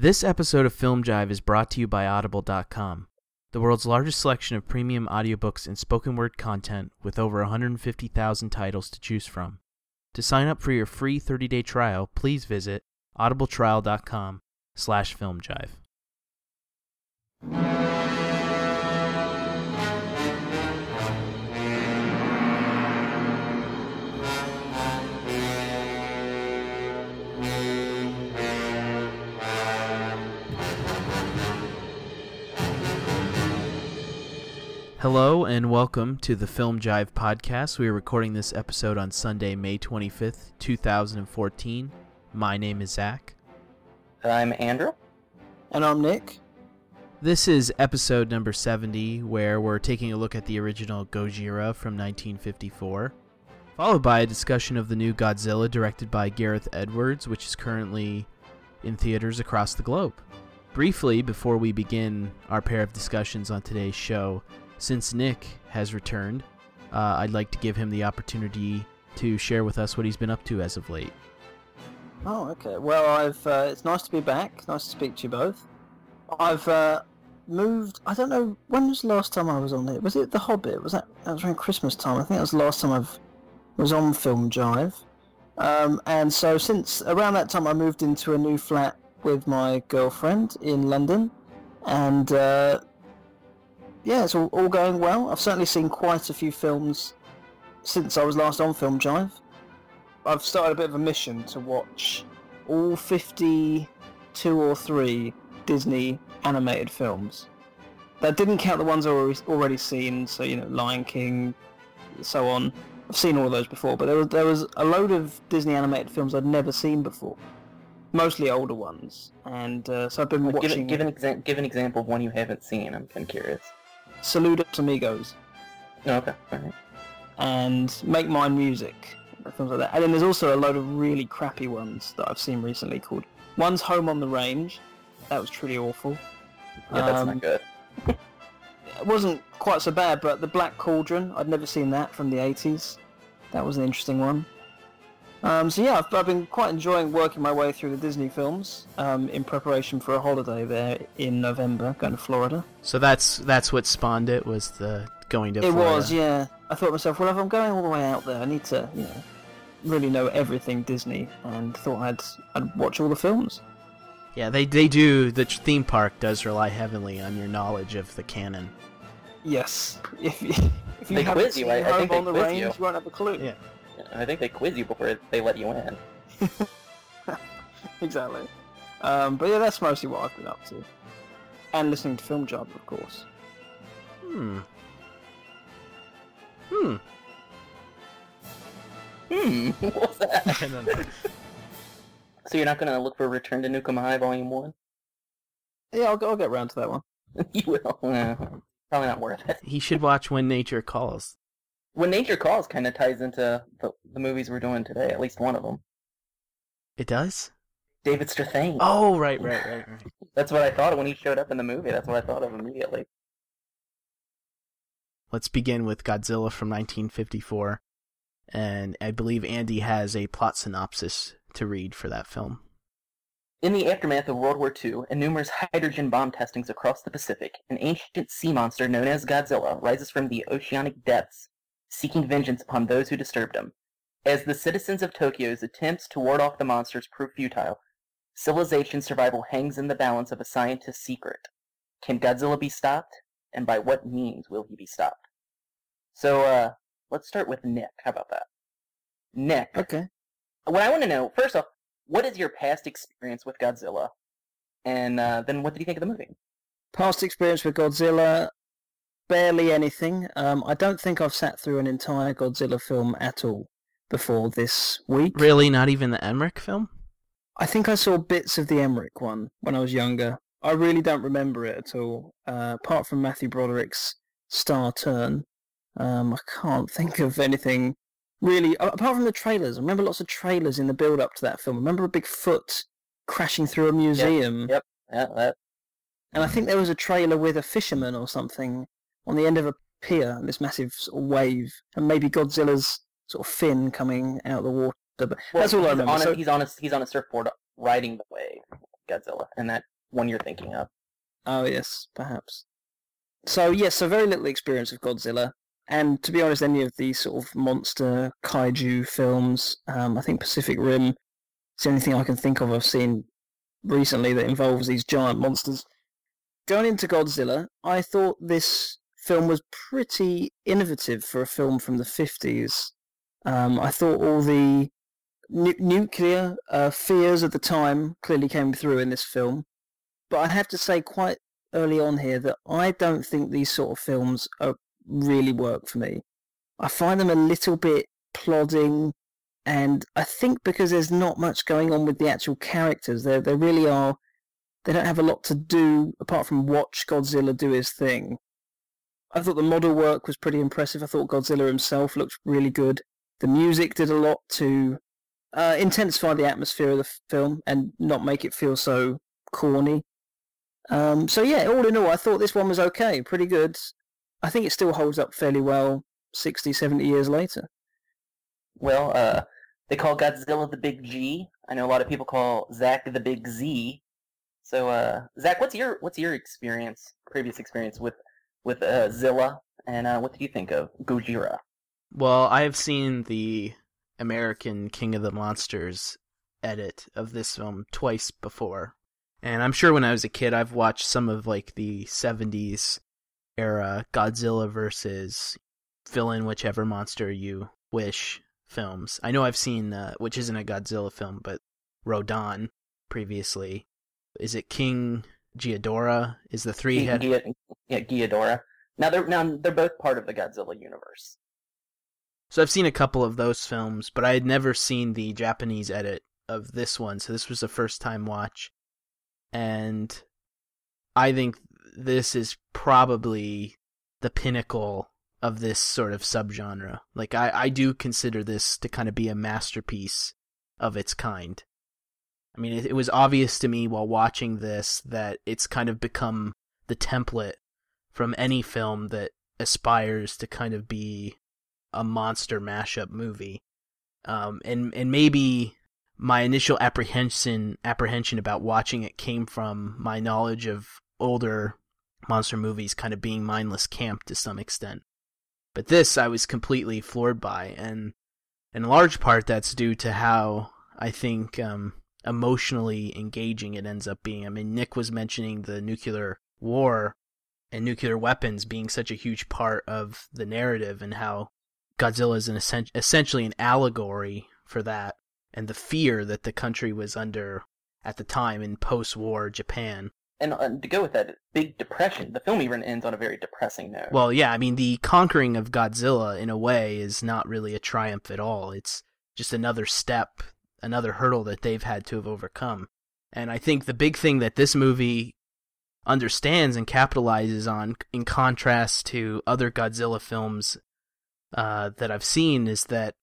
This episode of Film Jive is brought to you by Audible.com, the world's largest selection of premium audiobooks and spoken word content with over 150,000 titles to choose from. To sign up for your free 30-day trial, please visit audibletrial.com slash filmjive. Hello and welcome to the Film Jive podcast. We are recording this episode on Sunday, May 25th, 2014. My name is Zach. I'm Andrew. And I'm Nick. This is episode number 70, where we're taking a look at the original Gojira from 1954, followed by a discussion of the new Godzilla directed by Gareth Edwards, which is currently in theaters across the globe. Briefly, before we begin our pair of discussions on today's show, since Nick has returned, uh, I'd like to give him the opportunity to share with us what he's been up to as of late. Oh, okay. Well, I've. Uh, it's nice to be back. Nice to speak to you both. I've uh, moved. I don't know when was the last time I was on it. Was it The Hobbit? Was that? That was around Christmas time. I think that was the last time I've was on Film Jive. Um, and so since around that time, I moved into a new flat with my girlfriend in London, and uh, yeah, it's all, all going well. I've certainly seen quite a few films since I was last on Film Jive. I've started a bit of a mission to watch all 52 or 3 Disney animated films. That didn't count the ones I've already, already seen, so, you know, Lion King, so on. I've seen all those before, but there was, there was a load of Disney animated films I'd never seen before. Mostly older ones. And uh, so I've been Give, watching an- give, an exa- give an example of one you haven't seen. I'm kind of curious. Saludos Amigos Oh, okay. And Make Mine Music, Things like that. And then there's also a load of really crappy ones that I've seen recently called one's Home on the Range. That was truly awful. Yeah, that's Um, not good. It wasn't quite so bad, but The Black Cauldron, I'd never seen that from the 80s. That was an interesting one. Um, so yeah, I've, I've been quite enjoying working my way through the Disney films um, in preparation for a holiday there in November, going to Florida. So that's that's what spawned it was the going to Florida. It Florida. was, yeah. I thought to myself, well, if I'm going all the way out there, I need to, you know, really know everything Disney, and thought I'd I'd watch all the films. Yeah, they they do. The theme park does rely heavily on your knowledge of the canon. Yes, if you, if you They haven't quiz you, seen I- I Home think they on the Range, you. you won't have a clue. Yeah. I think they quiz you before they let you in. exactly. Um, but yeah, that's mostly what I've been up to, and listening to Film Job, of course. Hmm. Hmm. Hmm. What was that? I don't know. so you're not gonna look for Return to Nuke 'Em High Volume One? Yeah, I'll, I'll get round to that one. you will. Probably not worth it. he should watch When Nature Calls. When Nature Calls kind of ties into the, the movies we're doing today. At least one of them. It does. David Strathairn. Oh, right, right, right, right. That's what I thought of when he showed up in the movie. That's what I thought of immediately. Let's begin with Godzilla from 1954, and I believe Andy has a plot synopsis to read for that film. In the aftermath of World War II and numerous hydrogen bomb testings across the Pacific, an ancient sea monster known as Godzilla rises from the oceanic depths, seeking vengeance upon those who disturbed him. As the citizens of Tokyo's attempts to ward off the monsters prove futile, civilization's survival hangs in the balance of a scientist's secret. Can Godzilla be stopped? And by what means will he be stopped? So, uh, let's start with Nick. How about that? Nick, Okay. what I want to know, first off, what is your past experience with Godzilla? And uh, then what did you think of the movie? Past experience with Godzilla, barely anything. Um, I don't think I've sat through an entire Godzilla film at all before this week. Really, not even the Emmerich film? I think I saw bits of the Emmerich one when I was younger. I really don't remember it at all. Uh, apart from Matthew Broderick's star turn, um, I can't think of anything really. a- Apart from the trailers, I remember lots of trailers in the build-up to that film. I remember a big foot crashing through a museum, Yep. Yeah, that, and I think there was a trailer with a fisherman or something on the end of a pier, this massive sort of wave, and maybe Godzilla's sort of fin coming out of the water. But well, that's all I remember. On a, So- he's on a he's on a surfboard riding the wave. Godzilla, and that one you're thinking of. Oh yes, perhaps. So yes, so very little experience of Godzilla, and to be honest, any of these sort of monster kaiju films, um, I think Pacific Rim is the only thing I can think of I've seen recently that involves these giant monsters. Going into Godzilla, I thought this film was pretty innovative for a film from the 50s. Um, I thought all the nu- nuclear uh, fears of the time clearly came through in this film. But I have to say quite early on here that I don't think these sort of films are, really work for me. I find them a little bit plodding, and I think because there's not much going on with the actual characters, they they really are. They don't have a lot to do apart from watch Godzilla do his thing. I thought the model work was pretty impressive. I thought Godzilla himself looked really good. The music did a lot to uh, intensify the atmosphere of the film and not make it feel so corny. Um, so yeah, all in all, I thought this one was okay, pretty good. I think it still holds up fairly well 60, 70 years later. Well, uh, they call Godzilla the Big G. I know a lot of people call Zach the Big Z. So, uh, Zach, what's your what's your experience, previous experience with with uh, Zilla, and uh, what did you think of Gojira? Well, I have seen the American King of the Monsters edit of this film twice before. And I'm sure when I was a kid I've watched some of like the 70s era Godzilla versus fill in whichever monster you wish films. I know I've seen uh, which isn't a Godzilla film but Rodan previously. Is it King Ghidorah? Is the three head yeah, Ghidorah. Now they're now they're both part of the Godzilla universe. So I've seen a couple of those films, but I had never seen the Japanese edit of this one, so this was a first time watch. And I think this is probably the pinnacle of this sort of subgenre. Like I, I do consider this to kind of be a masterpiece of its kind. I mean, it, it was obvious to me while watching this that it's kind of become the template from any film that aspires to kind of be a monster mashup movie. Um, and and maybe my initial apprehension apprehension about watching it came from my knowledge of older monster movies kind of being mindless camp to some extent. But this I was completely floored by, and in large part that's due to how I think um, emotionally engaging it ends up being. I mean, Nick was mentioning the nuclear war and nuclear weapons being such a huge part of the narrative, and how Godzilla is an essentially an allegory for that and the fear that the country was under at the time in post-war Japan. And uh, to go with that, big depression. The film even ends on a very depressing note. Well, yeah, I mean the conquering of Godzilla in a way is not really a triumph at all. It's just another step, another hurdle that they've had to have overcome. And I think the big thing that this movie understands and capitalizes on in contrast to other Godzilla films uh, that I've seen is that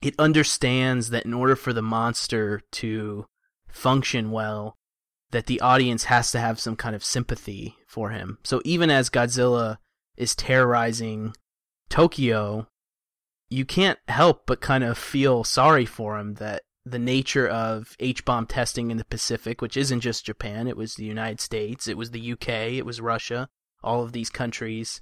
it understands that in order for the monster to function well, that the audience has to have some kind of sympathy for him. So even as Godzilla is terrorizing Tokyo, you can't help but kind of feel sorry for him that the nature of H bomb testing in the Pacific, which isn't just Japan, it was the United States, it was the UK, it was Russia, all of these countries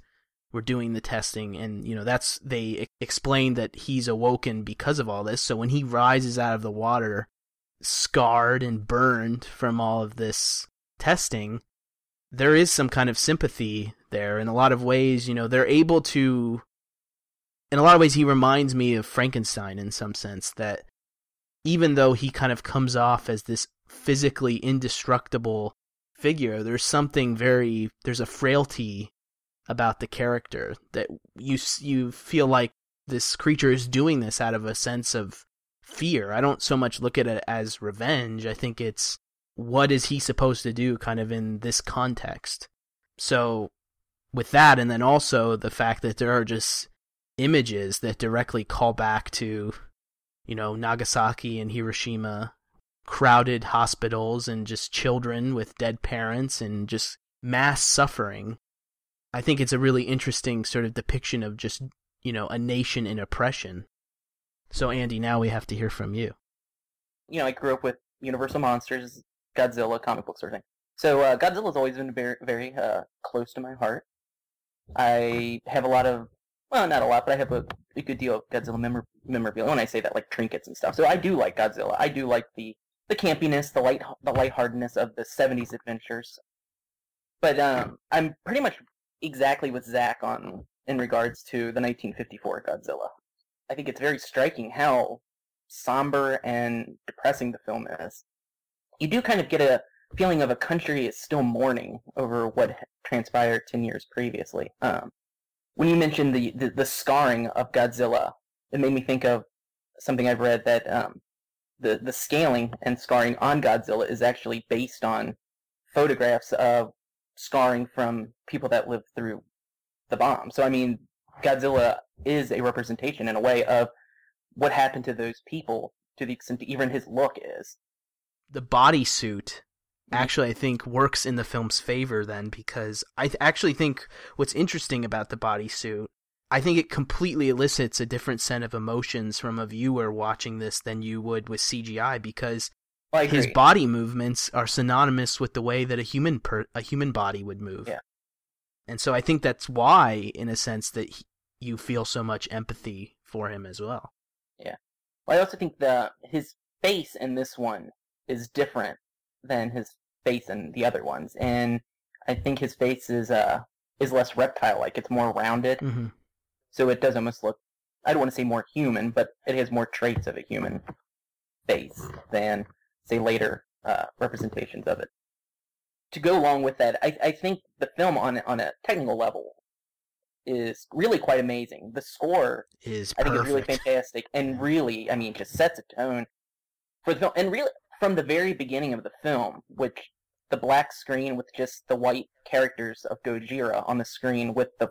were doing the testing. And you know that's they explained that he's awoken because of all this. So when he rises out of the water scarred and burned from all of this testing there is some kind of sympathy there. In a lot of ways you know they're able to in a lot of ways he reminds me of Frankenstein in some sense that even though he kind of comes off as this physically indestructible figure there's something very there's a frailty about the character that you you feel like this creature is doing this out of a sense of fear. I don't so much look at it as revenge. I think it's what is he supposed to do kind of in this context. So with that and then also the fact that there are just images that directly call back to you know Nagasaki and Hiroshima crowded hospitals and just children with dead parents and just mass suffering I think it's a really interesting sort of depiction of just, you know, a nation in oppression. So, Andy, now we have to hear from you. You know, I grew up with Universal Monsters Godzilla comic book sort of thing. So uh, Godzilla's always been very, very uh, close to my heart. I have a lot of, well, not a lot, but I have a, a good deal of Godzilla memor- memorabilia. When I say that, like trinkets and stuff. So I do like Godzilla. I do like the the campiness, the light, the lightheartedness of the '70s adventures. But um, I'm pretty much exactly with Zach on in regards to the 1954 Godzilla. I think it's very striking how somber and depressing the film is. You do kind of get a feeling of a country is still mourning over what transpired 10 years previously. Um, when you mentioned the, the, the, scarring of Godzilla, it made me think of something I've read that um, the, the scaling and scarring on Godzilla is actually based on photographs of scarring from people that lived through the bomb. So, I mean, Godzilla is a representation in a way of what happened to those people to the extent even his look is. The bodysuit. Actually I think works in the film's favor then because I th- actually think what's interesting about the bodysuit I think it completely elicits a different set of emotions from a viewer watching this than you would with CGI because oh, his body movements are synonymous with the way that a human per- a human body would move. Yeah. And so I think that's why in a sense that he, you feel so much empathy for him as well. Yeah. Well, I also think the his face in this one is different than his face in the other ones, and I think his face is uh is less reptile like. It's more rounded. Mm-hmm. So it does almost look, I don't want to say more human, but it has more traits of a human face than, say, later uh, representations of it. To go along with that, I, I think the film on on a technical level is really quite amazing. The score is I think is really fantastic and really, I mean, just sets a tone for the film. And really, from the very beginning of the film, which the black screen with just the white characters of Gojira on the screen with the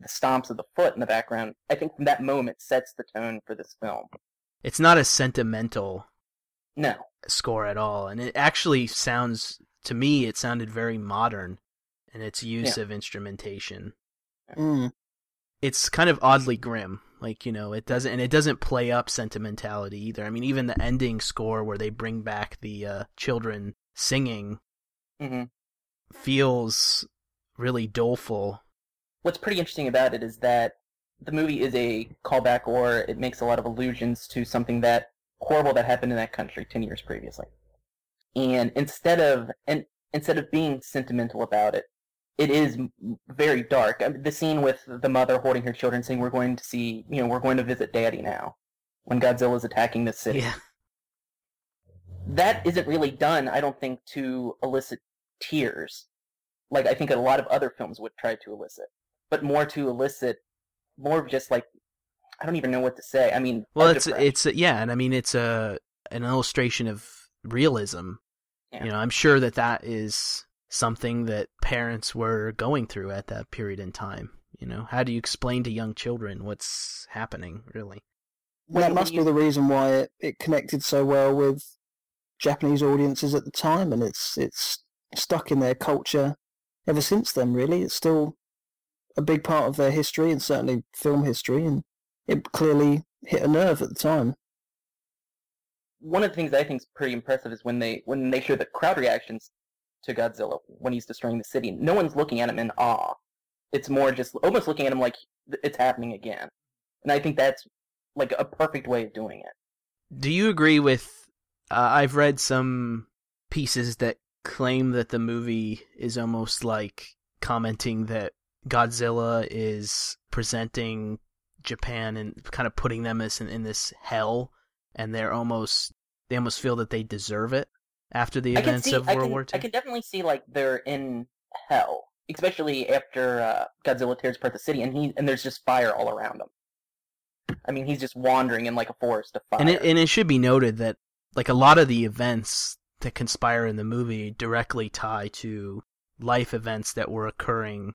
the stomps of the foot in the background, I think from that moment sets the tone for this film. It's not a sentimental no score at all, and it actually sounds to me it sounded very modern in its use yeah. of instrumentation. Mm. It's kind of oddly grim, like you know, it doesn't and it doesn't play up sentimentality either. I mean, even the ending score where they bring back the uh, children singing mm-hmm. feels really doleful what's pretty interesting about it is that the movie is a callback or it makes a lot of allusions to something that horrible that happened in that country 10 years previously. And instead of and instead of being sentimental about it, it is very dark. I mean, the scene with the mother holding her children saying we're going to see, you know, we're going to visit daddy now when Godzilla is attacking the city. Yeah. That isn't really done, I don't think, to elicit tears like I think a lot of other films would try to elicit but more to elicit more of just like I don't even know what to say. I mean, well, it's depression. it's yeah, and I mean it's a an illustration of realism. Yeah. You know, I'm sure that that is something that parents were going through at that period in time. You know, how do you explain to young children what's happening, really? That must be the reason why it, it connected so well with Japanese audiences at the time, and it's it's stuck in their culture ever since then. Really, it's still a big part of their history and certainly film history, and it clearly hit a nerve at the time. One of the things I think is pretty impressive is when they when they show the crowd reactions to Godzilla when he's destroying the city. No one's looking at him in awe. It's more just almost looking at him like it's happening again. And I think that's like a perfect way of doing it. Do you agree with? Uh, I've read some pieces that claim that the movie is almost like commenting that Godzilla is presenting Japan and kind of putting them as in, in this hell, and they're almost they almost feel that they deserve it after the events see, of World can, War II. I can definitely see like they're in hell, especially after uh, Godzilla tears apart the city, and he and there's just fire all around him. I mean, he's just wandering in like a forest of fire. And it, and it should be noted that like a lot of the events that conspire in the movie directly tie to life events that were occurring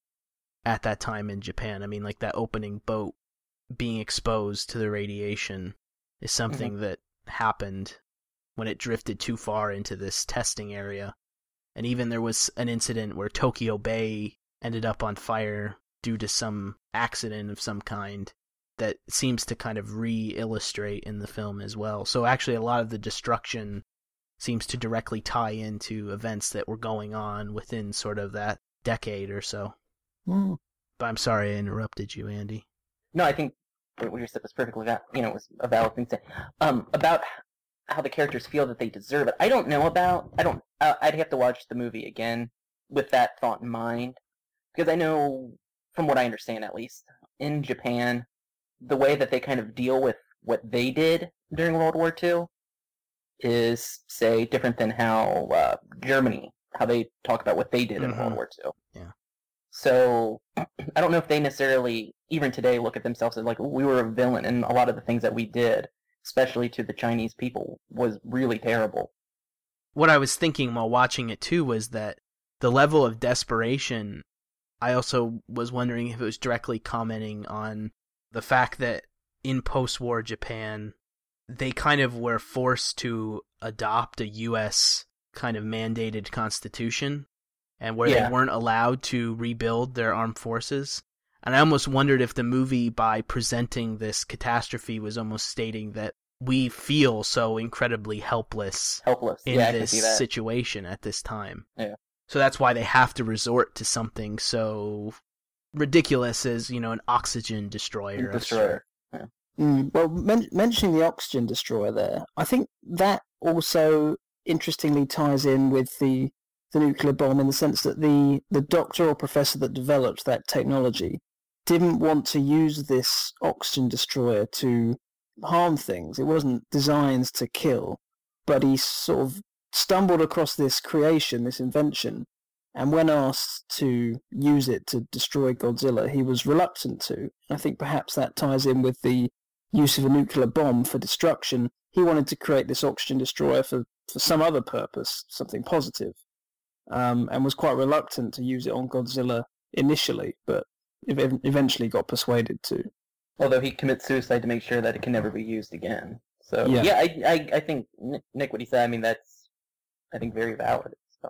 at that time in Japan. I mean, like that opening boat being exposed to the radiation is something mm-hmm. that happened when it drifted too far into this testing area. And even there was an incident where Tokyo Bay ended up on fire due to some accident of some kind that seems to kind of re illustrate in the film as well. So, actually, a lot of the destruction seems to directly tie into events that were going on within sort of that decade or so. Mm. But I'm sorry I interrupted you, Andy. No, I think what you said was perfectly. You know, it was a valid thing to say. Um, about how the characters feel that they deserve it. I don't know about. I don't. Uh, I'd have to watch the movie again with that thought in mind, because I know, from what I understand at least, in Japan, the way that they kind of deal with what they did during World War II is, say, different than how uh, Germany, how they talk about what they did in World Mhm. War II. Yeah. So I don't know if they necessarily, even today, look at themselves as like we were a villain, in a lot of the things that we did, especially to the Chinese people, was really terrible. What I was thinking while watching it too was that the level of desperation. I also was wondering if it was directly commenting on the fact that in post-war Japan, they kind of were forced to adopt a U.S. kind of mandated constitution, and where Yeah. they weren't allowed to rebuild their armed forces. And I almost wondered if the movie, by presenting this catastrophe, was almost stating that we feel so incredibly helpless Helpless. in yeah, this situation at this time. Yeah. So that's why they have to resort to something so ridiculous as, you know, an oxygen destroyer. of Destroyer. Mm, well, men- mentioning the oxygen destroyer there, I think that also interestingly ties in with the the nuclear bomb in the sense that the the doctor or professor that developed that technology didn't want to use this oxygen destroyer to harm things. It wasn't designed to kill, but he sort of stumbled across this creation, this invention, and when asked to use it to destroy Godzilla, he was reluctant to. I think perhaps that ties in with the use of a nuclear bomb for destruction. He wanted to create this oxygen destroyer for, for some other purpose, something positive, um, and was quite reluctant to use it on Godzilla initially, but eventually got persuaded to. Although he commits suicide to make sure that it can never be used again. So Yeah. yeah, I, I I think Nick, Nick what he said. I mean that's I think very valid. So,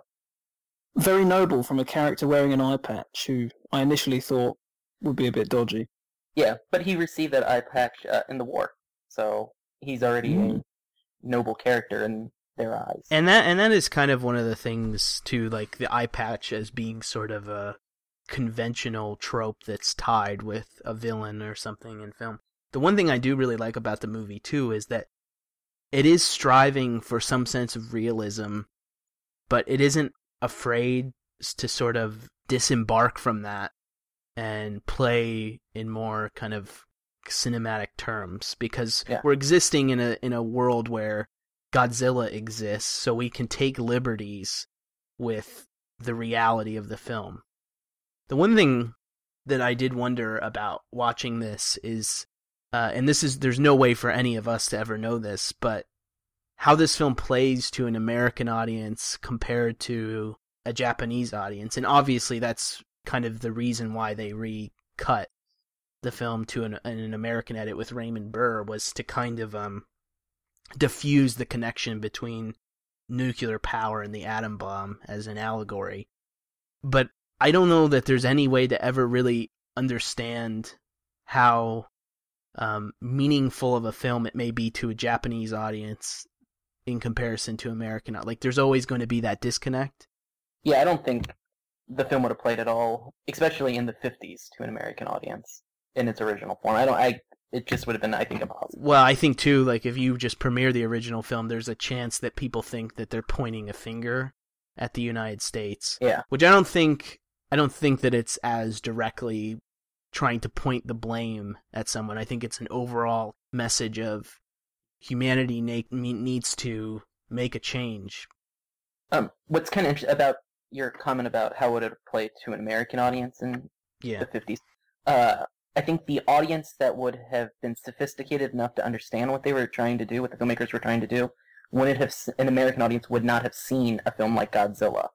Very noble from a character wearing an eye patch, who I initially thought would be a bit dodgy. yeah, but he received that eye patch uh, in the war, so he's already a Mm. noble character in their eyes. And that and that is kind of one of the things too, like the eye patch as being sort of a conventional trope that's tied with a villain or something in film. The one thing I do really like about the movie too is that it is striving for some sense of realism, but it isn't afraid to sort of disembark from that and play in more kind of cinematic terms because Yeah. we're existing in a in a world where Godzilla exists, so we can take liberties with the reality of the film. The one thing that I did wonder about watching this is, uh, and this is there's no way for any of us to ever know this, but how this film plays to an American audience compared to a Japanese audience, and obviously that's kind of the reason why they recut the film to an, an American edit with Raymond Burr was to kind of um diffuse the connection between nuclear power and the atom bomb as an allegory. But I don't know that there's any way to ever really understand how um, meaningful of a film it may be to a Japanese audience in comparison to American. Like, there's always going to be that disconnect. yeah, I don't think the film would have played at all, especially in the '50s, to an American audience in its original form. I don't. I it just would have been, I think, impossible. Well, I think too, like if you just premiere the original film, there's a chance that people think that they're pointing a finger at the United States. Yeah. Which I don't think I don't think that it's as directly trying to point the blame at someone. I think it's an overall message of humanity na- needs to make a change. Um, what's kind of interesting about your comment about how would it play to an American audience in Yeah. the 50s. Uh, I think the audience that would have been sophisticated enough to understand what they were trying to do, what the filmmakers were trying to do, wouldn't have an American audience would not have seen a film like Godzilla,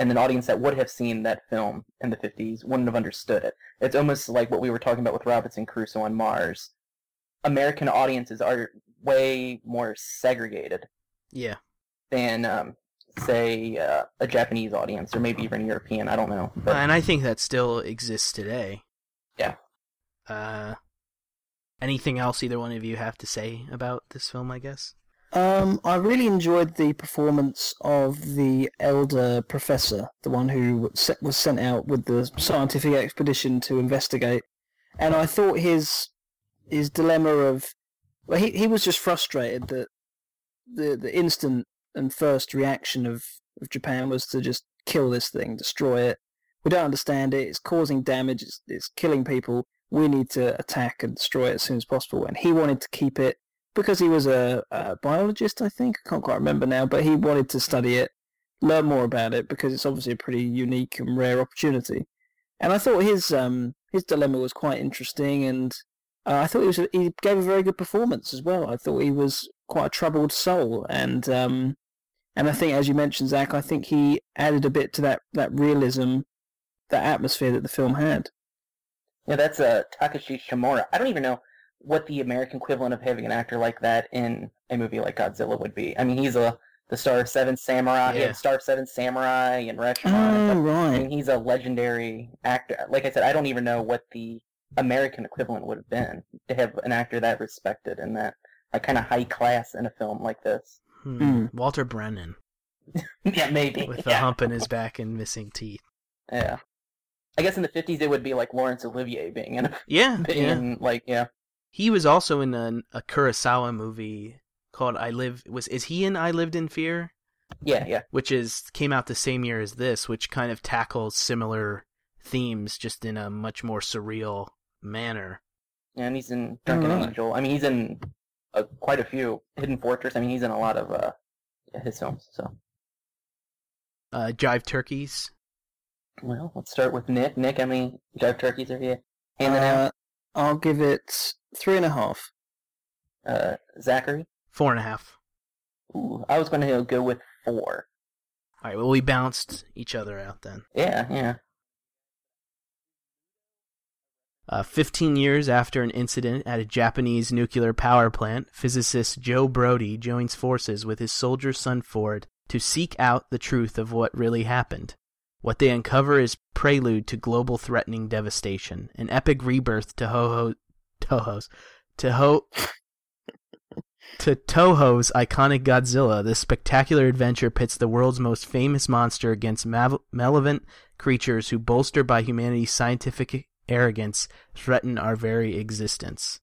and an audience that would have seen that film in the 50s wouldn't have understood it. It's almost like what we were talking about with Robinson Crusoe on Mars. American audiences are way more segregated Yeah. than, um, say, uh, a Japanese audience, or maybe even European. I don't know. But and I think that still exists today. Yeah. Uh anything else either one of you have to say about this film, I guess? Um, I really enjoyed the performance of the elder professor, the one who was sent out with the scientific expedition to investigate, and I thought his his dilemma of well, he he was just frustrated that the the instant and first reaction of, of Japan was to just kill this thing, destroy it. We don't understand it. It's causing damage. It's, it's killing people. We need to attack and destroy it as soon as possible. And he wanted to keep it because he was a, a biologist, I think. I can't quite remember now, but he wanted to study it, learn more about it because it's obviously a pretty unique and rare opportunity. And I thought his um his dilemma was quite interesting, and uh, I thought he was a, he gave a very good performance as well. I thought he was quite a troubled soul, and um and I think, as you mentioned, Zach, I think he added a bit to that that realism, that atmosphere that the film had. Yeah, that's uh, Takashi Shimura. I don't even know what the American equivalent of having an actor like that in a movie like Godzilla would be. I mean, he's a the star of Seven Samurai. Yeah. had star of Seven Samurai and Rashomon. Oh, but, I right. mean, he's a legendary actor. Like I said, I don't even know what the American equivalent would have been to have an actor that respected and that like kind of high class in a film like this. Hmm. Mm. Walter Brennan yeah, maybe. with the yeah. hump in his back and missing teeth. Yeah. I guess in the fifties it would be like Laurence Olivier being in a Yeah, being yeah. in, like yeah. He was also in an, a Kurosawa movie called "I Live." Was is he in "I Lived in Fear"? Yeah, yeah. Which is came out the same year as this, which kind of tackles similar themes, just in a much more surreal manner. Yeah, and he's in Drunken Alright. Angel. I mean, he's in uh, quite a few. Hidden Fortress. I mean, he's in a lot of uh, his films. So, Uh, Jive Turkeys. well, let's start with Nick. Nick, how many jive turkeys are you handing out? I'll give it three and a half. Uh, Zachary. Four and a half. Ooh, I was going to go with four. All right. Well, we bounced each other out then. Yeah, yeah. Uh, 15 years after an incident at a Japanese nuclear power plant, physicist Joe Brody joins forces with his soldier son Ford to seek out the truth of what really happened. What they uncover is prelude to global threatening devastation, an epic rebirth to Ho Toho's Toho to Toho's iconic Godzilla. This spectacular adventure pits the world's most famous monster against malevolent creatures who, bolstered by humanity's scientific arrogance, threaten our very existence.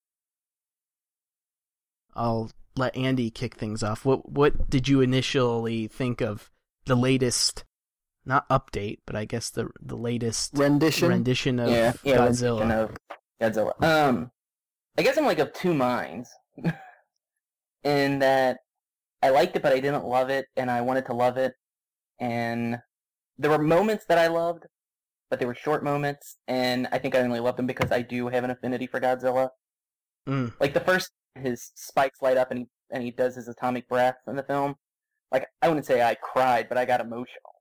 I'll let Andy kick things off. What what did you initially think of the latest, not update, but I guess the the latest Rendition. rendition of yeah, yeah. Godzilla? rendition of Godzilla. Um, I guess I'm like of two minds. in that I liked it, but I didn't love it, and I wanted to love it. And there were moments that I loved, but they were short moments, and I think I only loved them because I do have an affinity for Godzilla. Mm. Like the first, his spikes light up and he and he does his atomic breath in the film. Like I wouldn't say I cried, but I got emotional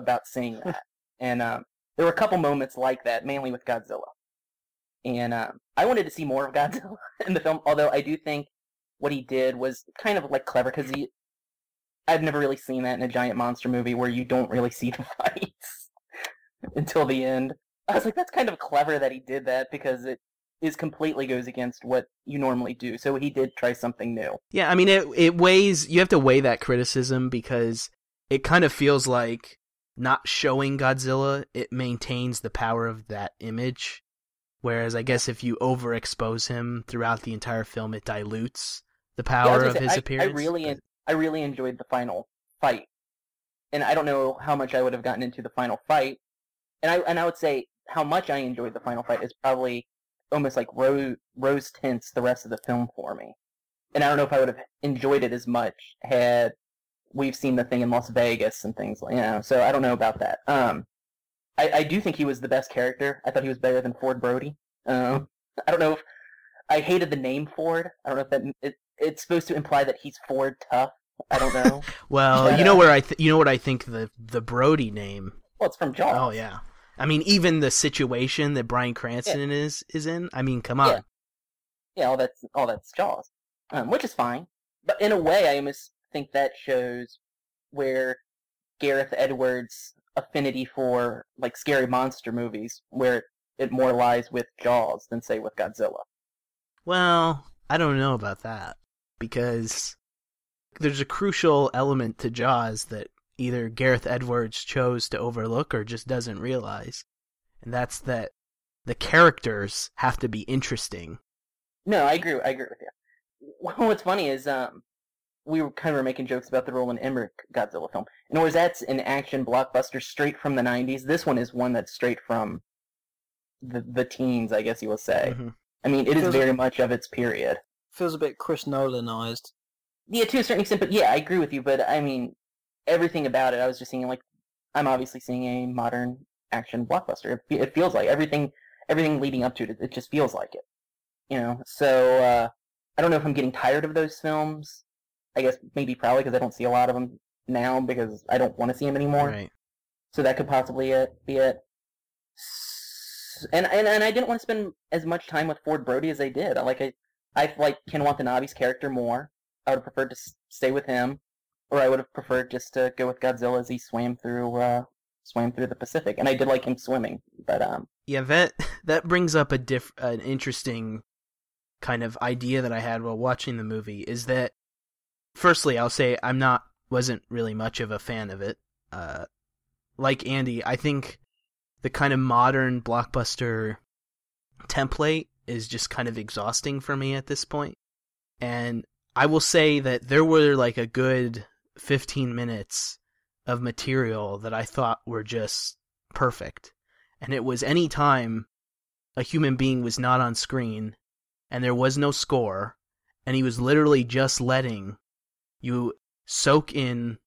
about seeing that. and um, there were a couple moments like that, mainly with Godzilla. And um, I wanted to see more of Godzilla in the film, although I do think what he did was kind of like clever because he. I've never really seen that in a giant monster movie where you don't really see the fights until the end. I was like, that's kind of clever that he did that because it is completely goes against what you normally do. So he did try something new. Yeah, I mean it it weighs you have to weigh that criticism because it kind of feels like not showing Godzilla, it maintains the power of that image. Whereas I guess if you overexpose him throughout the entire film, it dilutes the Yeah, power gonna of say, his I, appearance. I really, I really enjoyed the final fight, and I don't know how much I would have gotten into the final fight, and I and I would say how much I enjoyed the final fight is probably almost like rose rose tints the rest of the film for me, and I don't know if I would have enjoyed it as much had we've seen the thing in Las Vegas and things like you know. So I don't know about that. Um, I, I do think he was the best character. I thought he was better than Ford Brody. Um, I don't know if I hated the name Ford. I don't know if that it, it's supposed to imply that he's Ford tough. I don't know. well, But, you know uh, where I th- you know what I think the the Brody name. well, it's from Jaws. Oh yeah. I mean even the situation that Bryan Cranston is is in. I mean, come on. Yeah. yeah, all that's all that's Jaws, um, which is fine. But in a way, I almost think that shows where Gareth Edwards' affinity for like scary monster movies, where it more lies with Jaws than say with Godzilla. Well, I don't know about that because there's a crucial element to Jaws that either Gareth Edwards chose to overlook or just doesn't realize, and that's that the characters have to be interesting. No, I agree. I agree with you. What's funny is um, we were kind of were making jokes about the Roland Emmerich Godzilla film. Other words, that's an action blockbuster straight from the '90s. This one is one that's straight from the the teens, I guess you will say. Mhm. I mean, it is Feels- very much of its period. Feels a bit Chris Nolanized. Yeah, to a certain extent, but yeah, I agree with you. But I mean, everything about it, I was just seeing like, I'm obviously seeing a modern action blockbuster. It, it feels like everything, everything leading up to it, it just feels like it. You know, so uh, I don't know if I'm getting tired of those films. I guess maybe probably because I don't see a lot of them now because I don't want to see them anymore. Right. So that could possibly it, be it. And, and and I didn't want to spend as much time with Ford Brody as I did. I like I I like Ken Watanabe's character more. I would have preferred to s- stay with him, or I would have preferred just to go with Godzilla as he swam through uh swam through the Pacific. And I did like him swimming, but um Yeah, that that brings up a diff an interesting kind of idea that I had while watching the movie is that firstly, I'll say I'm not wasn't really much of a fan of it. Uh like Andy, I think the kind of modern blockbuster template is just kind of exhausting for me at this point. And I will say that there were like a good 15 minutes of material that I thought were just perfect and it was any time a human being was not on screen and there was no score and he was literally just letting you soak in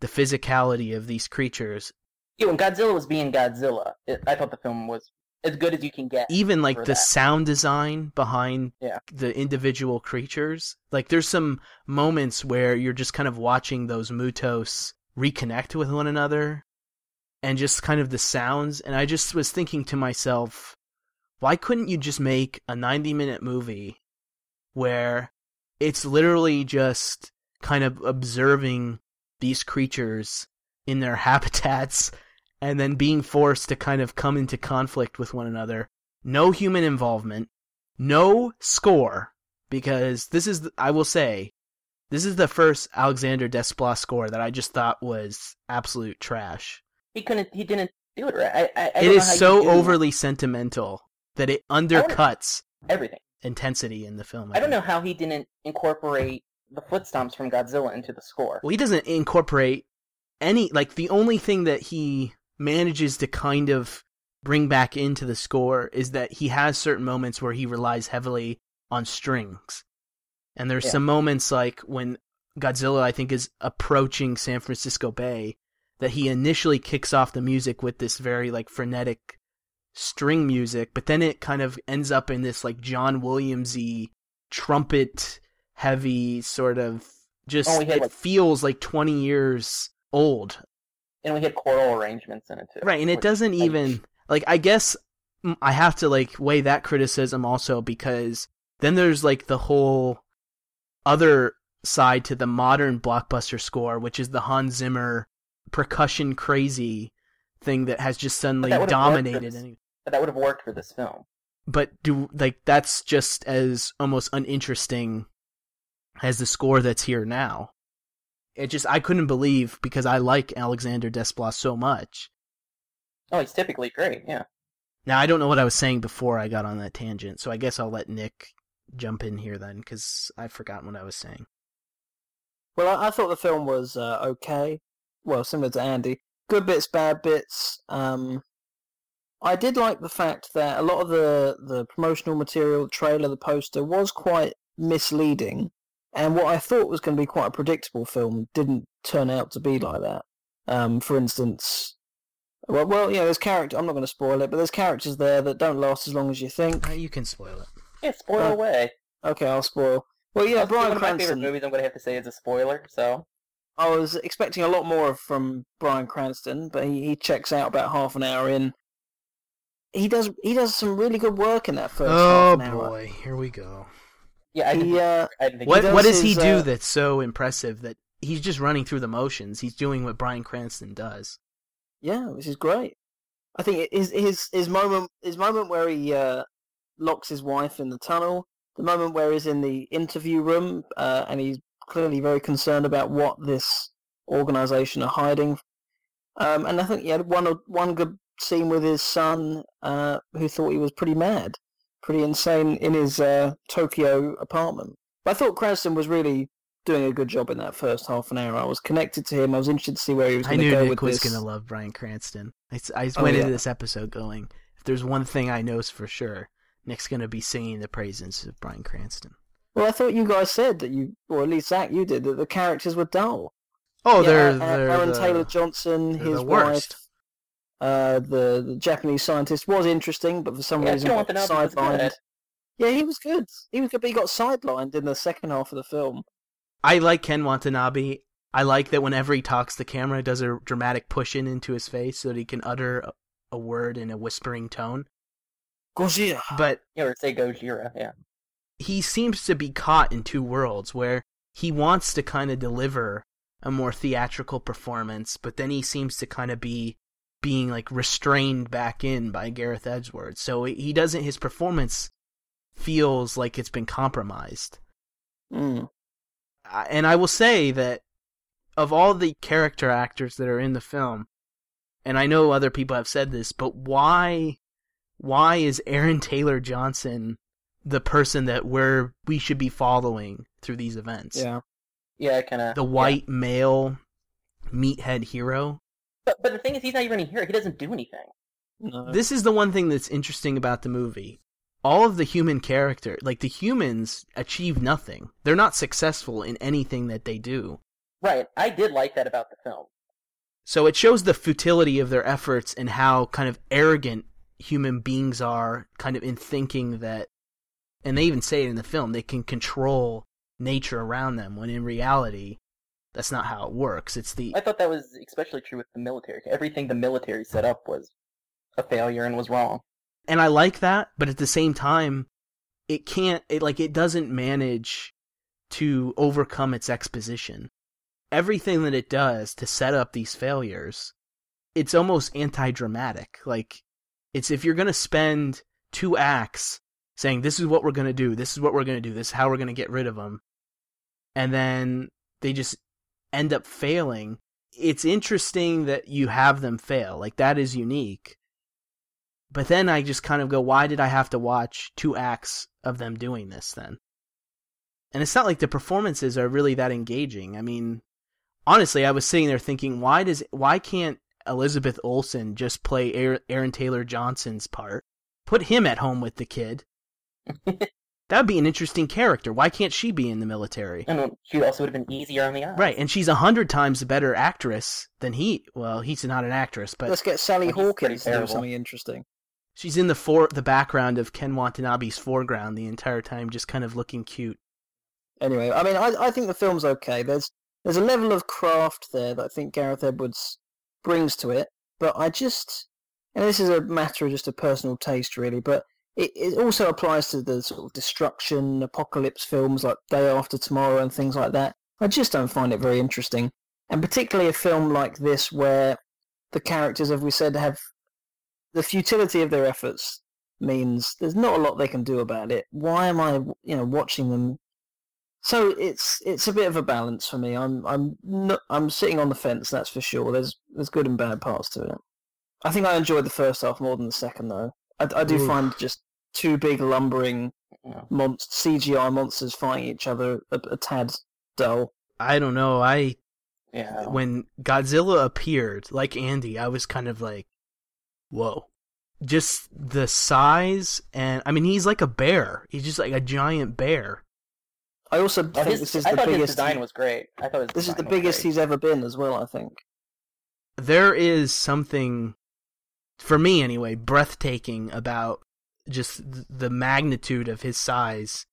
the physicality of these creatures yeah, when Godzilla was being Godzilla, it, I thought the film was as good as you can get. even like the that. sound design behind Yeah. the individual creatures like there's some moments where you're just kind of watching those MUTOs reconnect with one another and just kind of the sounds and i just was thinking to myself why couldn't you just make a 90 minute movie where it's literally just kind of observing these creatures in their habitats and then being forced to kind of come into conflict with one another. No human involvement, no score, because this is, I will say, this is the first Alexander Desplat score that I just thought was absolute trash. He couldn't. He didn't do it right. I, I, I It don't know how so overly sentimental that it undercuts everything. intensity in the film. I don't think. know how he didn't incorporate the foot stomps from Godzilla into the score. Well, he doesn't incorporate any like the only thing that he manages to kind of bring back into the score is that he has certain moments where he relies heavily on strings. And there's Yeah. some moments like when Godzilla I think is approaching San Francisco Bay that he initially kicks off the music with this very like frenetic string music, but then it kind of ends up in this like John Williamsy trumpet heavy sort of just Oh, it like- feels like 20 years old And we had choral arrangements in it too. right and it doesn't like- even like i guess i have to like weigh that criticism also because then there's like the whole other side to the modern blockbuster score which is the hans zimmer percussion crazy thing that has just suddenly that would've worked for dominated this. But that would have worked for this film. but do like that's just as almost uninteresting as the score that's here now it just i couldn't believe because i like alexander desplat so much Oh, he's typically great. Yeah. Now I don't know what I was saying before I got on that tangent, so I guess I'll let Nick jump in here then, because I've forgotten what I was saying. Well, I, I thought the film was uh, okay. Well, similar to Andy, good bits, bad bits. Um, I did like the fact that a lot of the the promotional material, the trailer, the poster was quite misleading, and what I thought was going to be quite a predictable film didn't turn out to be like that. Um, for instance, well, well, yeah, there's character. I'm not going to spoil it, but there's characters there that don't last as long as you think. Uh, you can spoil it. Yeah, spoil Uh, away. Okay, I'll spoil. Well, yeah, That's Bryan one of my favorite Cranston. movies. I'm going to have to say is a spoiler. So I was expecting a lot more from Bryan Cranston, but he, he checks out about half an hour in. He does he does some really good work in that first Oh half an hour. boy, here we go. Yeah, I didn't, He uh, I didn't think What does what does he do uh, that's so impressive that he's just running through the motions? He's doing what Bryan Cranston does. yeah, which is great. I think his his his moment his moment where he uh, locks his wife in the tunnel, the moment where he's in the interview room uh, and he's clearly very concerned about what this organization are hiding. Um, and I think he had one one good scene with his son, uh, who thought he was pretty mad, pretty insane in his uh, Tokyo apartment. But I thought Cranston was really doing a good job in that first half an hour. I was connected to him. I was interested to see where he was I going to knew go Nick with was this. going to love Bryan Cranston. I Oh, went yeah. into this episode going, if there's one thing I know for sure, Nick's going to be singing the praises of Bryan Cranston. Well, I thought you guys said that you, or at least Zach, you did, that the characters were dull. Oh, Yeah, they're, uh, they're Aaron the, Taylor Johnson, his wife, worst. Uh, the, the Japanese scientist was interesting, but for some Yeah, reason got sidelined. Yeah, he was good. He was good, but he got sidelined in the second half of the film. I like Ken Watanabe. I like that whenever he talks, the camera does a dramatic push in into his face so that he can utter a, a word in a whispering tone. Gojira. But Yeah, or say Gojira, yeah. he seems to be caught in two worlds where he wants to kind of deliver a more theatrical performance, but then he seems to kind of be being like restrained back in by Gareth Edwards. So he doesn't his performance feels like it's been compromised. Mm. And I will say that of all the character actors that are in the film, and I know other people have said this, but why why is Aaron Taylor Johnson the person that we're we should be following through these events? Yeah. Yeah, kind of. The white male meathead hero. But, but the thing is, he's not even here. He doesn't do anything. No. This is the one thing that's interesting about the movie. All of the human character, like the humans achieve nothing. They're not successful in anything that they do. Right. I did like that about the film. So it shows the futility of their efforts and how kind of arrogant human beings are, kind of in thinking that, and they even say it in the film, they can control nature around them, when in reality, that's not how it works. It's the I thought that was especially true with the military. Everything the military set up was a failure and was wrong. and I like that, but at the same time, it can't. It like it doesn't manage to overcome its exposition. Everything that it does to set up these failures, it's almost anti-dramatic. Like it's if you're gonna spend two acts saying this is what we're gonna do, this is what we're gonna do, this is how we're gonna get rid of them, and then they just end up failing. It's interesting that you have them fail. Like that is unique. But then I just kind of go, why did I have to watch two acts of them doing this then? And it's not like the performances are really that engaging. I mean, honestly, I was sitting there thinking, why does why can't Elizabeth Olsen just play Aaron Taylor Johnson's part? Put him at home with the kid. that would be an interesting character. Why can't she be in the military? And she also would have been easier on the eyes. Right, and she's a hundred times a better actress than he. Well, he's not an actress, but Let's get Sally Well, he's pretty Hawkins to do something interesting. She's in the for the background of Ken Watanabe's foreground the entire time, just kind of looking cute. Anyway, I mean, I, I think the film's okay. There's there's a level of craft there that I think Gareth Edwards brings to it, but I just, and this is a matter of just a personal taste, really, but it, it also applies to the sort of destruction, apocalypse films like Day After Tomorrow and things like that. I just don't find it very interesting, and particularly a film like this where the characters, as we said, have the futility of their efforts means there's not a lot they can do about it. Why am I, you know, watching them so it's it's a bit of a balance for me. I'm I'm not, I'm sitting on the fence. That's for sure. There's there's good and bad parts to it. I think I enjoyed the first half more than the second, though. I, I do Oof. find just two big lumbering Yeah. mon- CGI monsters fighting each other a, a tad dull. I don't know. I Yeah. when Godzilla appeared, like Andy, I was kind of like, whoa. Just the size and I mean he's like a bear. He's just like a giant bear. I also Oh, think his- this is I the thought his biggest. design was great. I thought this is the biggest great. he's ever been as well. I think. There is something for me anyway, breathtaking about just the magnitude of his size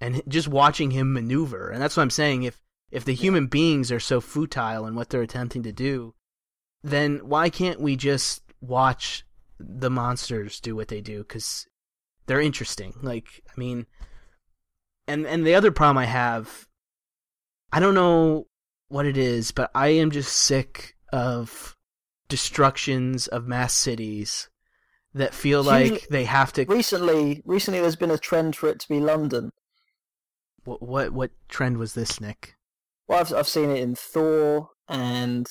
and just watching him maneuver. And that's what I'm saying if if the human beings are so futile in what they're attempting to do, then why can't we just watch the monsters do what they do cuz they're interesting. Like, I mean, and and the other problem I have I don't know what it is, but I am just sick of destructions of mass cities that feel like they have to Recently, recently there's been a trend for it to be London. what what, what trend was this, Nick? Well, I've I've seen it in Thor and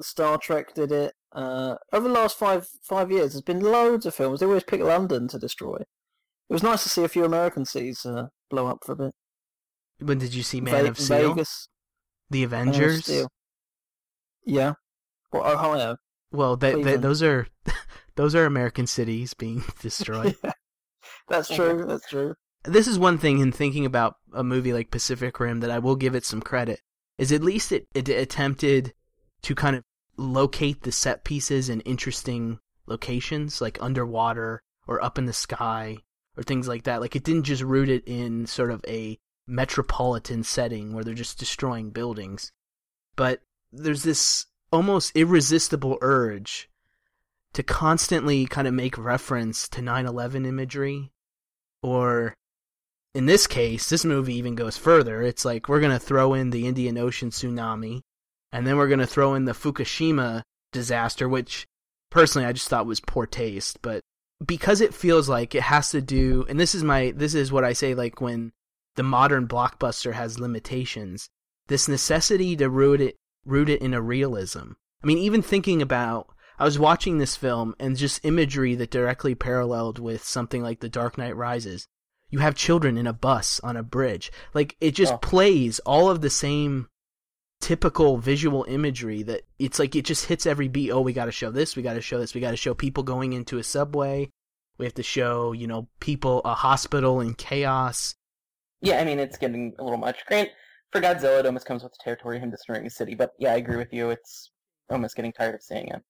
Star Trek did it. Uh, over the last five five years, there's been loads of films. They always pick London to destroy. It was nice to see a few American cities uh, blow up for a bit. When did you see Man Ve- of Steel? Vegas, The Avengers? Steel. Yeah. Well, Ohio. Well, they, they, those are those are American cities being destroyed. Yeah. That's true. That's true. this is one thing in thinking about a movie like Pacific Rim that I will give it some credit is at least it, it attempted to kind of locate the set pieces in interesting locations like underwater or up in the sky or things like that like it didn't just root it in sort of a metropolitan setting where they're just destroying buildings but there's this almost irresistible urge to constantly kind of make reference to 9/11 imagery or in this case, this movie even goes further. It's like we're going to throw in the Indian Ocean tsunami, and then we're going to throw in the Fukushima disaster, which personally I just thought was poor taste. But because it feels like it has to do, and this is my, this is what I say like when the modern blockbuster has limitations, this necessity to root it, root it in a realism. I mean, even thinking about, I was watching this film and just imagery that directly paralleled with something like The Dark Knight Rises you have children in a bus on a bridge. Like it just Oh. plays all of the same typical visual imagery that it's like it just hits every beat. Oh, we got to show this, we got to show this, we got to show people going into a subway. We have to show, you know, people a hospital in chaos. Yeah, I mean it's getting a little much. Grant for Godzilla, it almost comes with the territory of him destroying a city. But yeah, I agree with you. It's almost getting tired of seeing it.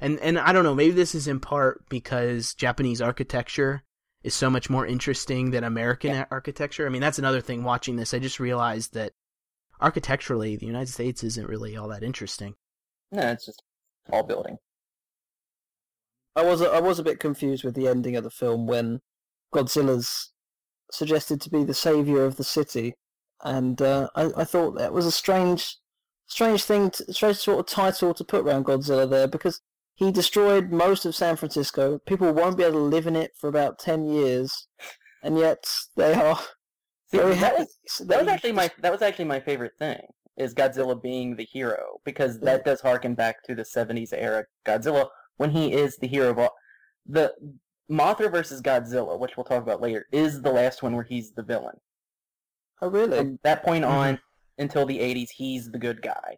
And and I don't know, maybe this is in part because Japanese architecture is so much more interesting than American Yeah. architecture. I mean, that's another thing watching this. I just realized that architecturally the United States isn't really all that interesting. No, it's just all building. I was I was a bit confused with the ending of the film when Godzilla's suggested to be the savior of the city, and uh, I I thought that was a strange strange thing, to, strange sort of title to put around Godzilla there because he destroyed most of San Francisco. People won't be able to live in it for about ten years, and yet they are See, very that happy. was that was actually my that was actually my favorite thing is Godzilla being the hero because that does harken back to the '70s era Godzilla when he is the hero of all. The Mothra versus Godzilla, which we'll talk about later, is the last one where he's the villain. Oh really? From that point mm-hmm. on until the '80s, he's the good guy.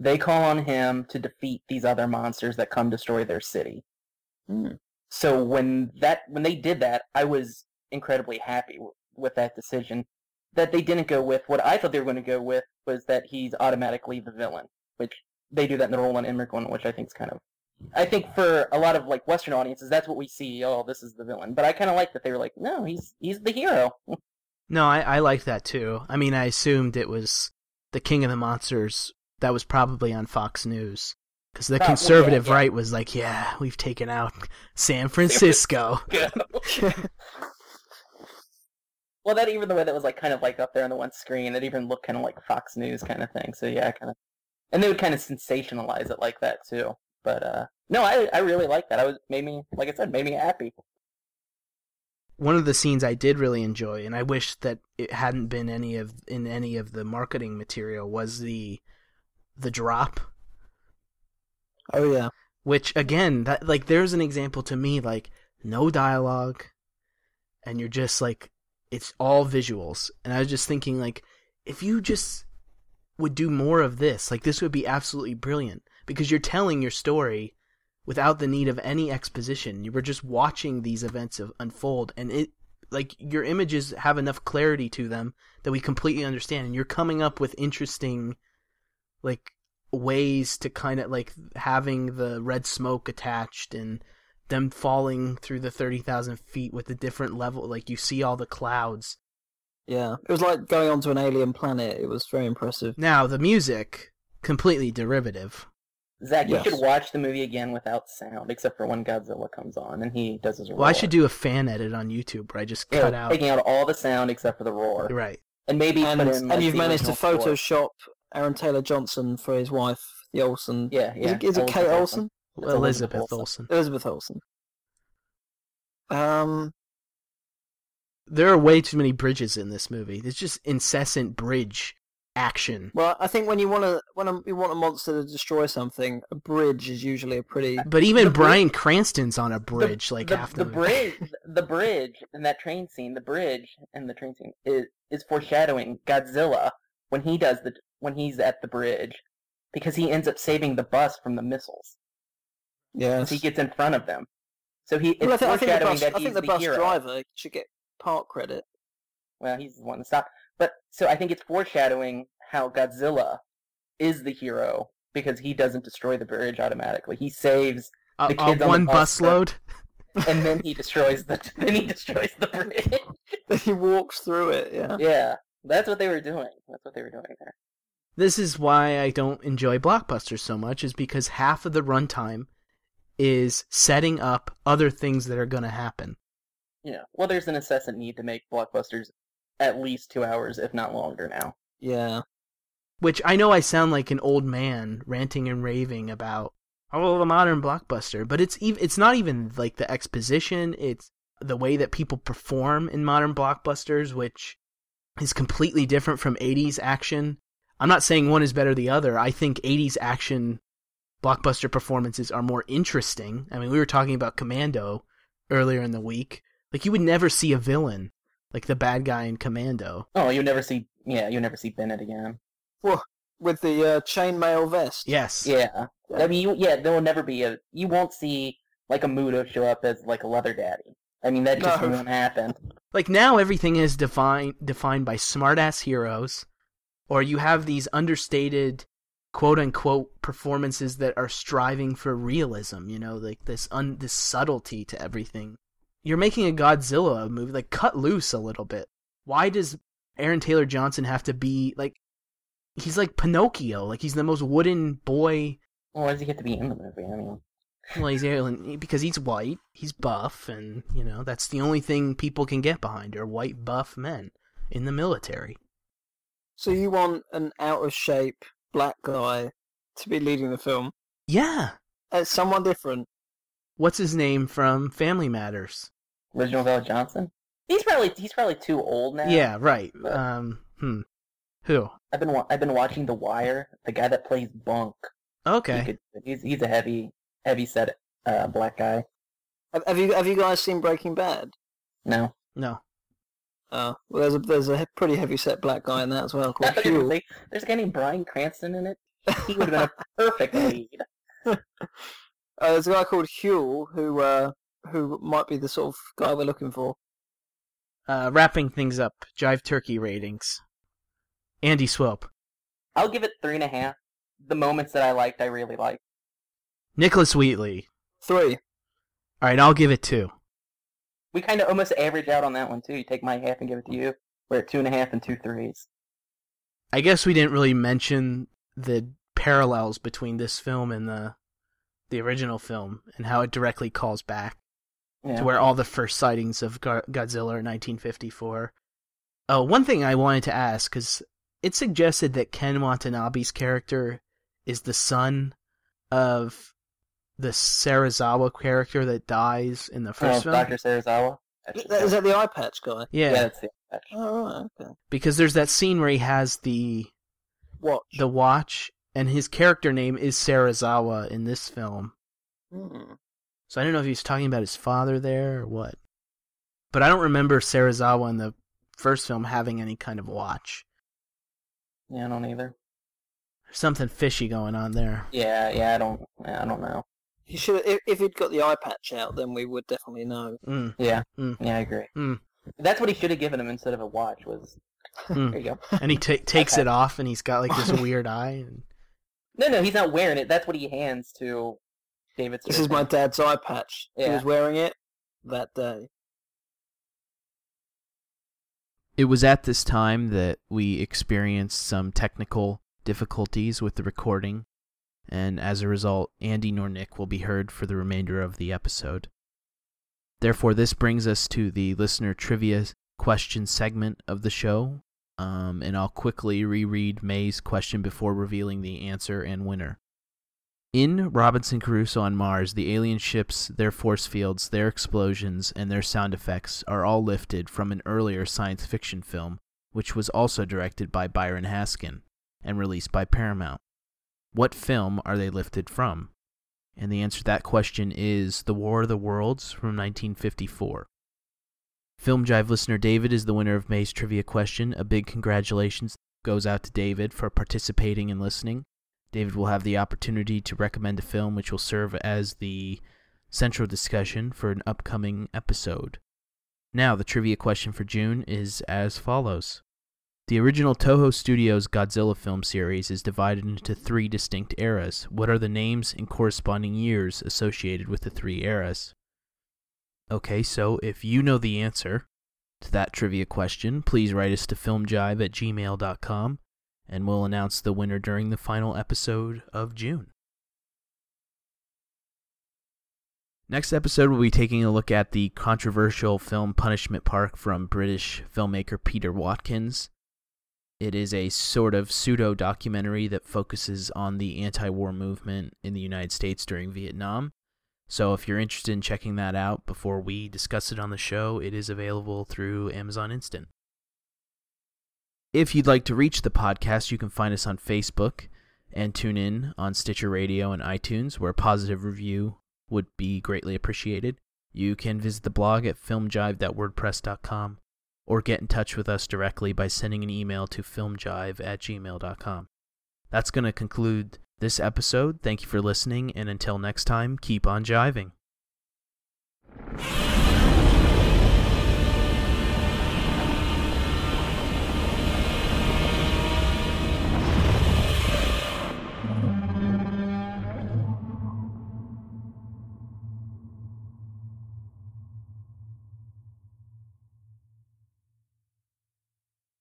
They call on him to defeat these other monsters that come destroy their city. Hmm. So when that when they did that, I was incredibly happy w- with that decision. That they didn't go with what I thought they were going to go with was that he's automatically the villain, which they do that in the Roland Emmerich one, which I think is kind of. I think for a lot of like Western audiences, that's what we see. Oh, this is the villain. But I kind of like that they were like, no, he's he's the hero. No, I, I like that too. I mean, I assumed it was the King of the Monsters. That was probably on Fox News. Because the well, yeah, conservative yeah. right was like, yeah, we've taken out San Francisco. well, that even the way that was like kind of like up there on the one screen, it even looked kind of like Fox News kind of thing. So yeah, kind of, and they would kind of sensationalize it like that too. But uh no, I I really like that. I was made me like I said made me happy. One of the scenes I did really enjoy, and I wish that it hadn't been any of in any of the marketing material, was the the drop. Oh yeah. which again that like there's an example to me like no dialogue and you're just like it's all visuals. And i was just thinking like if you just would do more of this like this would be absolutely brilliant because you're telling your story without the need of any exposition. You were just watching these events of unfold and it like your images have enough clarity to them that we completely understand and you're coming up with interesting like ways to kind of like having the red smoke attached and them falling through the 30,000 feet with the different level like you see all the clouds Yeah. It was like going onto an alien planet. It was very impressive. now the music completely derivative Zach, Yes. you should watch the movie again without sound, except for when Godzilla comes on and he does his roar. well i should do a fan edit on youtube where i just Yeah, cut out taking out all the sound except for the roar, right and maybe And, put in. and like, you've managed to. Photoshop Aaron Taylor Johnson for his wife, the Olsen. Yeah, yeah. Is it, is it Kate Olsen? It's elizabeth Olsen. olsen Elizabeth Olsen. Um, there are way too many bridges in this movie there's just incessant bridge action. Well, I think when you want to when a, you want a monster to destroy something, a bridge is usually a pretty. But even The bri- Bryan Cranston's on a bridge like the, half the the, bridge, the bridge in that train scene, the bridge in the train scene is is foreshadowing Godzilla when he does the when he's at the bridge because he ends up saving the bus from the missiles. Yes. He gets in front of them, so he it's Well, I think, I think the bus, that I think the the bus hero. driver should get part credit. Well, he's the one to stop. But so I think it's foreshadowing how Godzilla is the hero because he doesn't destroy the bridge automatically. He saves uh, the uh, kids on the one bus busload. and then he destroys the then he destroys the bridge. Then he walks through it. Yeah. yeah, that's what they were doing. That's what they were doing there. This is why I don't enjoy blockbusters so much, is because half of the runtime is setting up other things that are going to happen. Yeah. Well, there's an incessant need to make blockbusters at least two hours, if not longer now. Yeah. Which I know I sound like an old man ranting and raving about oh the modern blockbuster, but it's even it's not even like the exposition, it's the way that people perform in modern blockbusters, which is completely different from 80s action. I'm not saying one is better than the other. I think 80s action blockbuster performances are more interesting. I mean, we were talking about Commando earlier in the week. Like you would never see a villain like the bad guy in Commando. Oh, you never see. Yeah, you never see Bennett again. With the uh, chainmail vest. Yes. Yeah. I mean, you, yeah, there will never be a. You won't see like a MUTO show up as like a leather daddy. I mean, that just No. won't happen. like now everything is defined defined by smartass heroes or you have these understated quote unquote performances that are striving for realism you know like this un this subtlety to everything. You're making a godzilla movie like cut loose a little bit. Why does aaron taylor johnson have to be like he's like pinocchio like he's the most wooden boy. Well, why does he get to be in the movie? I mean, well he's alien because he's white he's buff and you know that's the only thing people can get behind are white buff men in the military So you want an out of shape black guy to be leading the film? yeah It's someone different. what's his name from Family Matters? Reginald VelJohnson. He's probably he's probably too old now. Yeah, right. but- Um, hmm. Who? I've been wa- I've been watching The Wire. The guy that plays Bunk. He Okay. could, he's he's a heavy heavy set uh, black guy. Have, have you have you guys seen Breaking Bad? No. No. Oh, well, there's a there's a pretty heavy set black guy in that as well called thought Huell. say, There's a guy named Bryan Cranston in it. He would have been a perfect lead. Uh, there's a guy called Huell who uh who might be the sort of guy we're looking for. Uh, wrapping things up. Jive Turkey ratings. Andy Swope. I'll give it three and a half. The moments that I liked, I really liked. Nicholas Wheatley. Three. All right, I'll give it two. We kind of almost average out on that one too. You take my half and give it to you. We're at two and a half and two threes. I guess we didn't really mention the parallels between this film and the the original film and how it directly calls back Yeah. to where all the first sightings of Gar- Godzilla in 1954. Oh, uh, one thing I wanted to ask because it suggested that Ken Watanabe's character is the son of the Serizawa character that dies in the Oh, first film. Dr. Serizawa. That's Is that the eye patch guy? Yeah, yeah, that's the Oh right, okay. because there's that scene where he has the Watch. the watch, and his character name is Serizawa in this film. Hmm. So I don't know if he's talking about his father there or what. But I don't remember Serizawa in the first film having any kind of watch. Yeah, I don't either. There's something fishy going on there. Yeah, yeah, I don't. I don't know. He should. If, if he'd got the eye patch out, then we would definitely know. Mm. Yeah, Mm. yeah, I agree. Mm. That's what he should have given him instead of a watch. Was Mm. there you go. And he ta takes Okay. it off, and he's got like this weird eye. And... No, no, he's not wearing it. That's what he hands to David. This is my dad's eye patch. He was wearing it that day. It was at this time that we experienced some technical difficulties with the recording, and as a result, Andy nor Nick will be heard for the remainder of the episode. Therefore, this brings us to the listener trivia question segment of the show, um, and I'll quickly reread May's question before revealing the answer and winner. In Robinson Crusoe on Mars, the alien ships, their force fields, their explosions, and their sound effects are all lifted from an earlier science fiction film, which was also directed by Byron Haskin. and released by Paramount. What film are they lifted from? And the answer to that question is The War of the Worlds from 1954. Film Jive listener David is the winner of May's trivia question. A big congratulations goes out to David for participating and listening. David will have the opportunity to recommend a film which will serve as the central discussion for an upcoming episode. Now, the trivia question for June is as follows. The original Toho Studios Godzilla film series is divided into three distinct eras. What are the names and corresponding years associated with the three eras? Okay, so if you know the answer to that trivia question, please write us to filmjive at gmail.com and we'll announce the winner during the final episode of June. Next episode, we'll be taking a look at the controversial film Punishment Park from British filmmaker Peter Watkins. It is a sort of pseudo documentary that focuses on the anti war movement in the United States during Vietnam. So if you're interested in checking that out before we discuss it on the show, it is available through Amazon Instant. If you'd like to reach the podcast, you can find us on Facebook and tune in on Stitcher Radio and iTunes, where a positive review would be greatly appreciated. You can visit the blog at filmjive.wordpress.com or get in touch with us directly by sending an email to filmjive at gmail.com. That's going to conclude this episode. Thank you for listening, and until next time, keep on jiving.